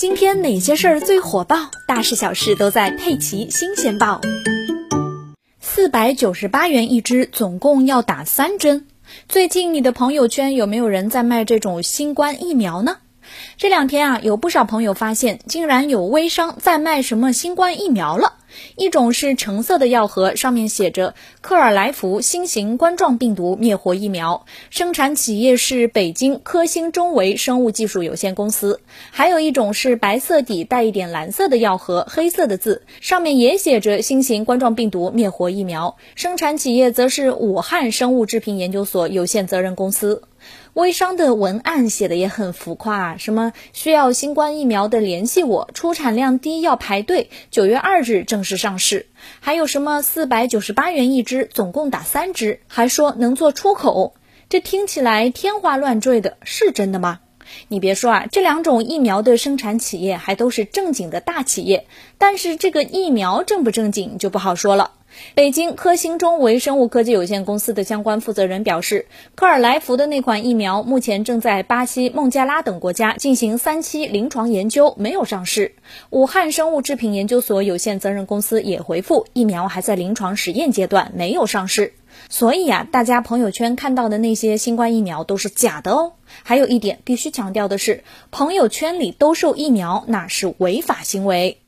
今天哪些事儿最火爆？大事小事都在《佩奇新鲜报》。四百九十八元一支，总共要打三针。最近你的朋友圈有没有人在卖这种新冠疫苗呢？这两天啊，有不少朋友发现，竟然有微商在卖什么新冠疫苗了。一种是橙色的药盒，上面写着克尔来福新型冠状病毒灭活疫苗，生产企业是北京科兴中维生物技术有限公司。还有一种是白色底带一点蓝色的药盒，黑色的字，上面也写着新型冠状病毒灭活疫苗，生产企业则是武汉生物制品研究所有限责任公司。微商的文案写的也很浮夸，啊什么需要新冠疫苗的联系我，出产量低要排队，九月二日正式上市。还有什么四百九十八元一支，总共打三支，还说能做出口，这听起来天花乱坠的，是真的吗？你别说啊，这两种疫苗的生产企业还都是正经的大企业，但是这个疫苗正不正经就不好说了。北京科兴中维生物科技有限公司的相关负责人表示，科尔来福的那款疫苗目前正在巴西、孟加拉等国家进行三期临床研究，没有上市。武汉生物制品研究所有限责任公司也回复，疫苗还在临床实验阶段，没有上市。所以啊，大家朋友圈看到的那些新冠疫苗都是假的哦。还有一点必须强调的是，朋友圈里兜售疫苗那是违法行为。